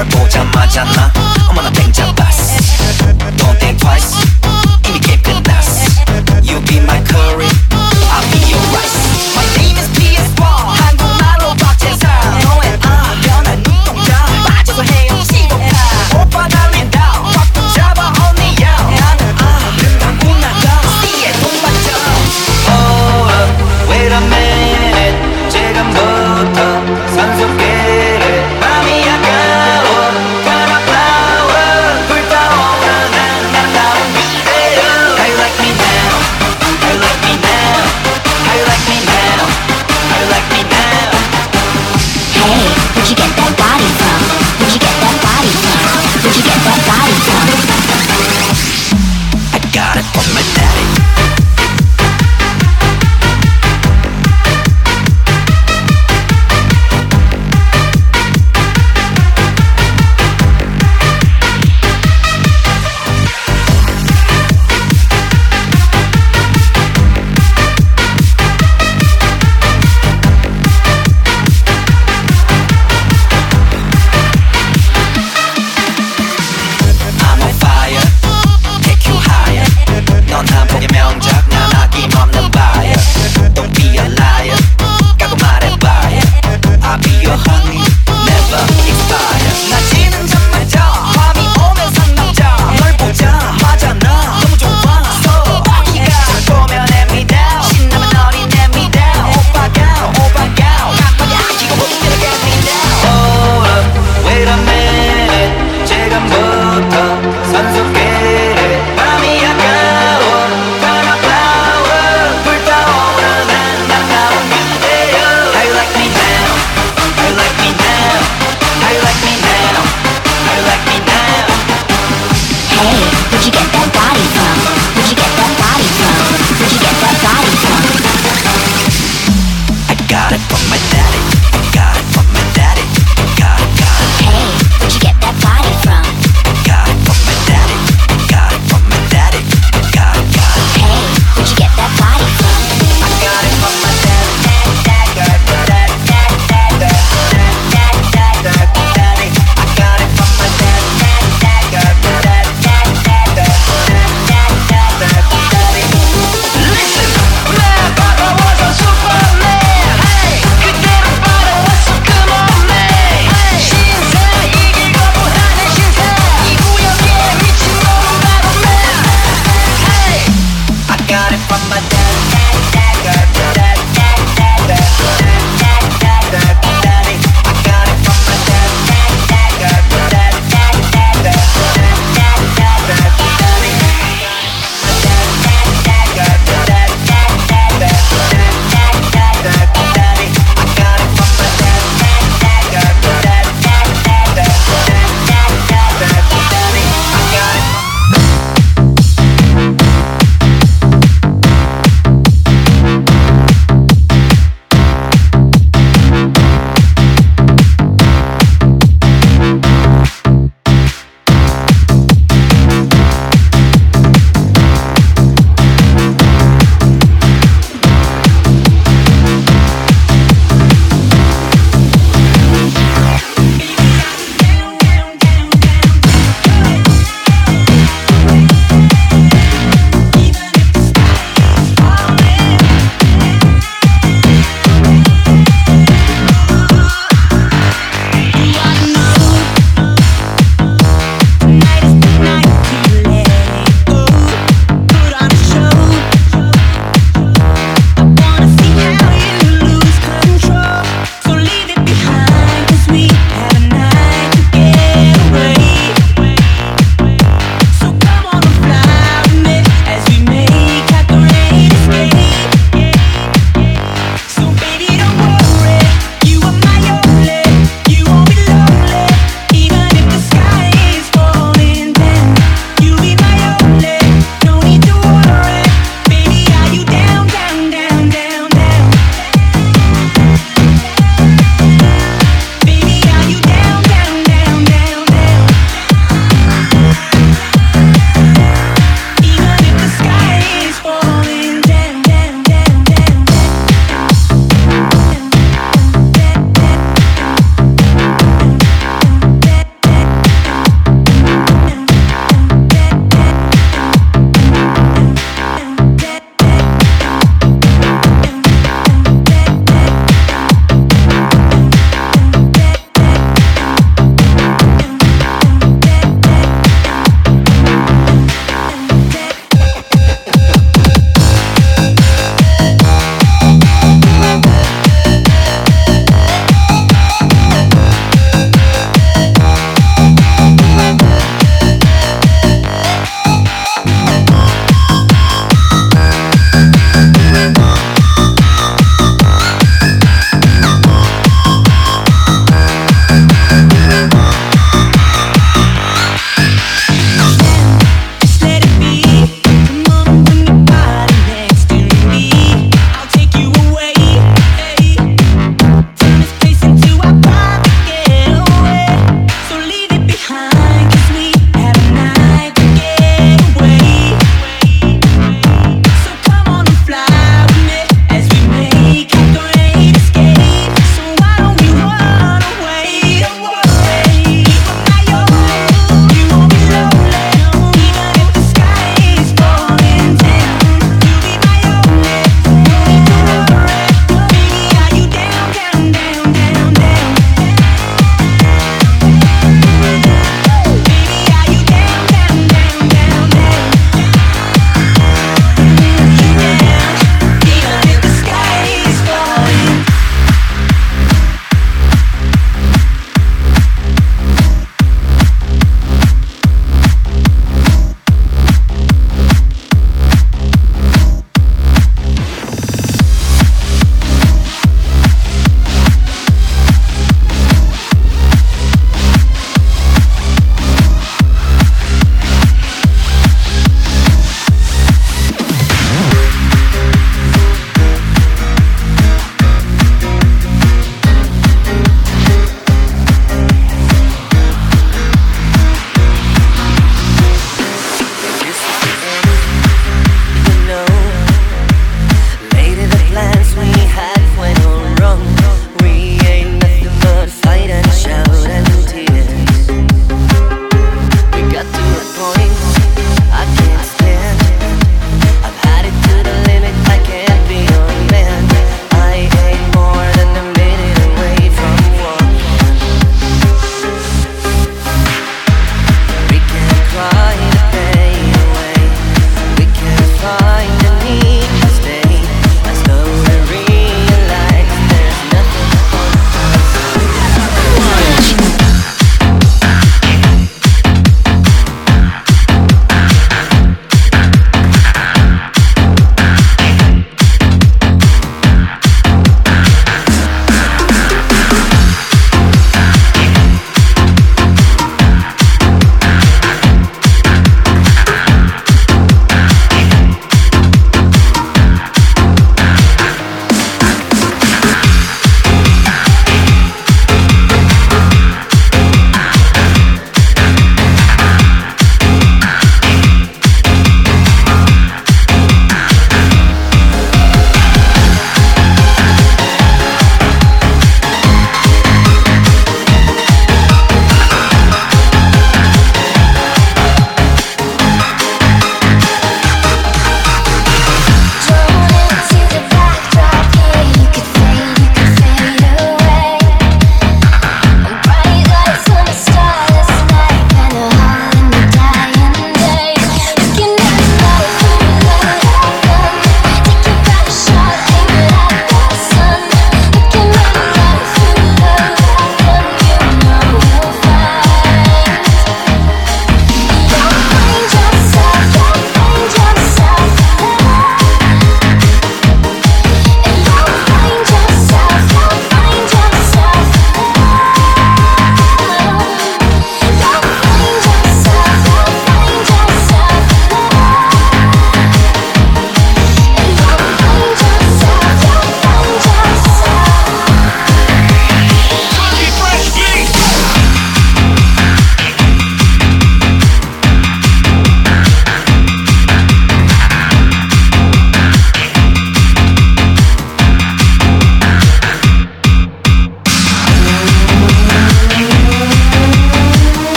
널 보자마자 나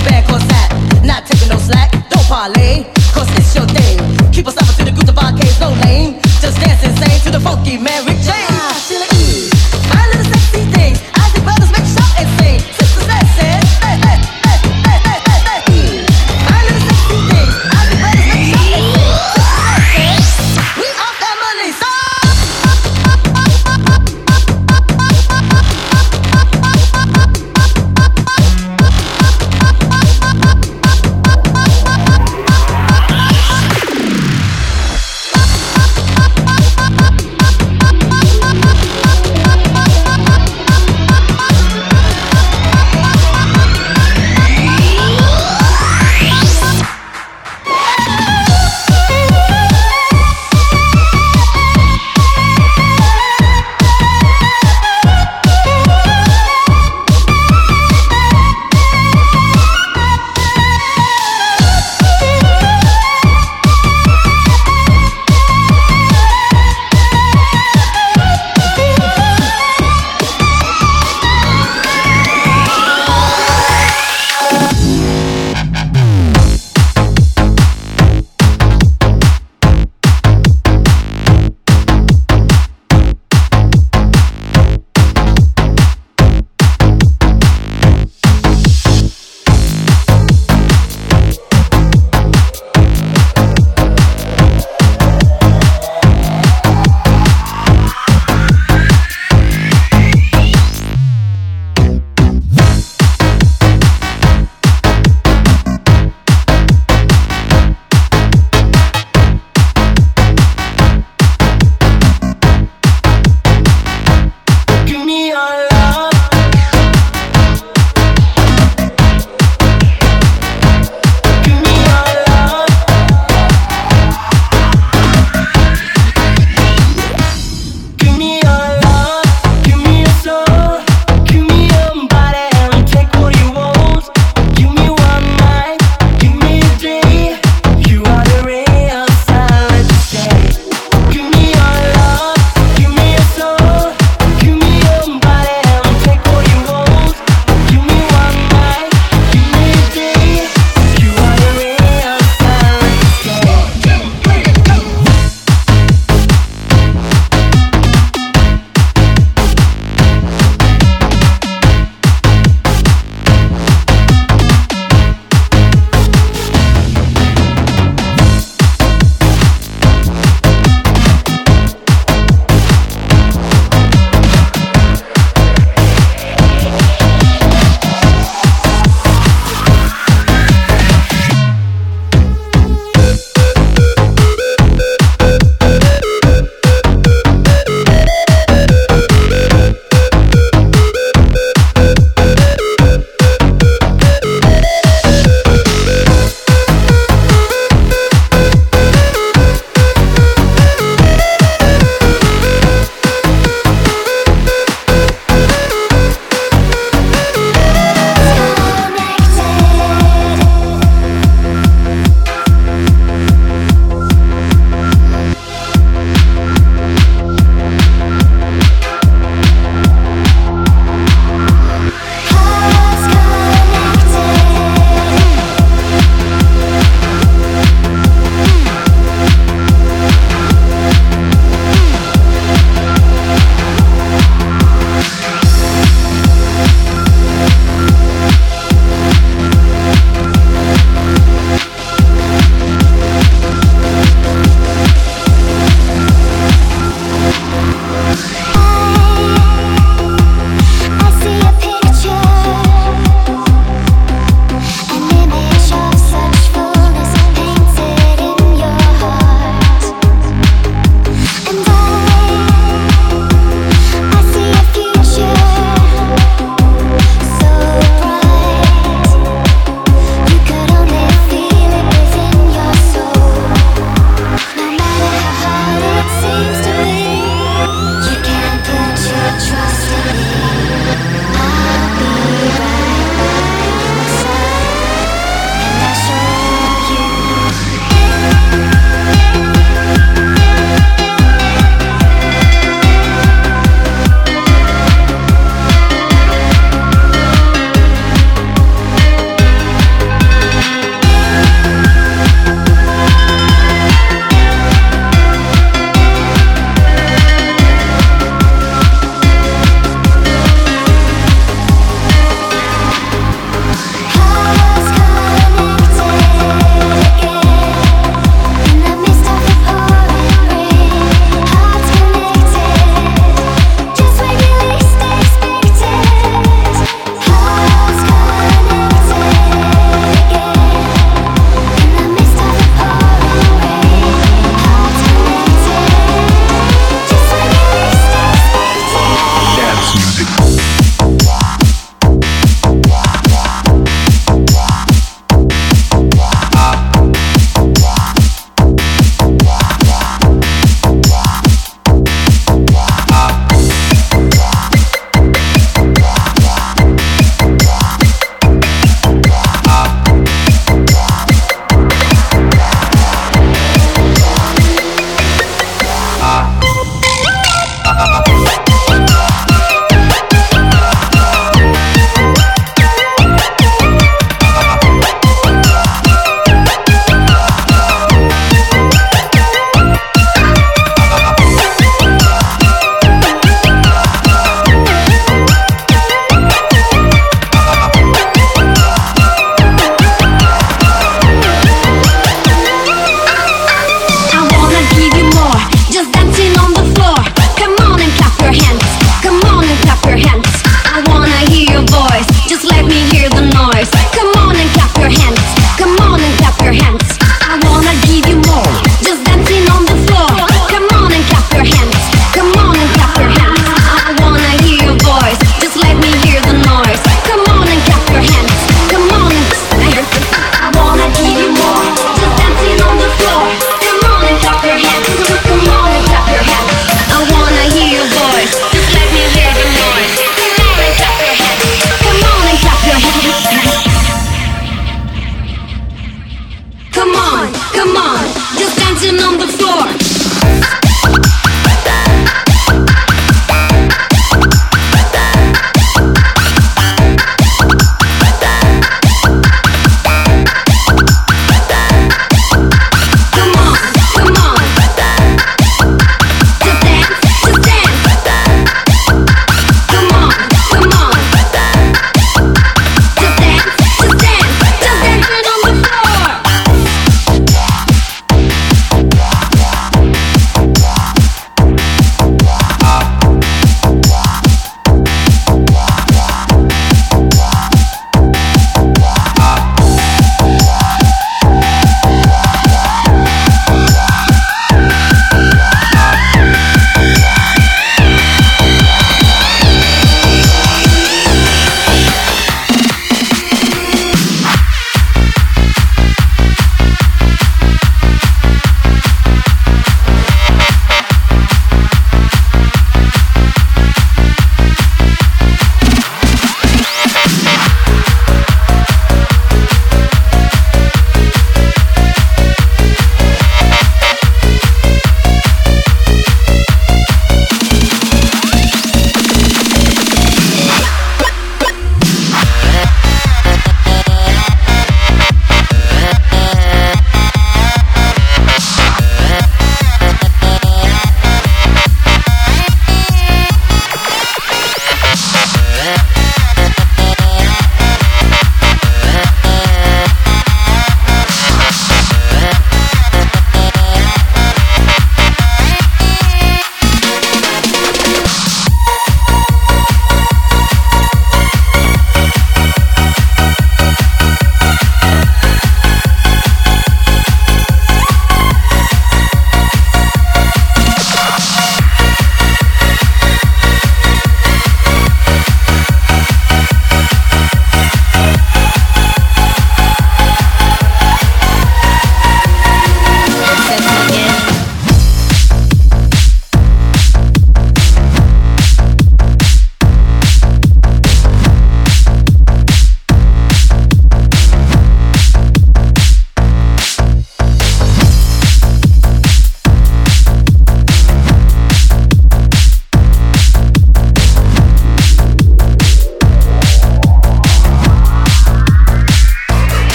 the band called Sat. Not taking no slack, don't parlay, cause it's your thing. Keep us up to the group of arcades, no lame. Just dance insane to the funky man Rick James.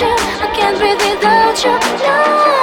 You. I can't breathe without you. love.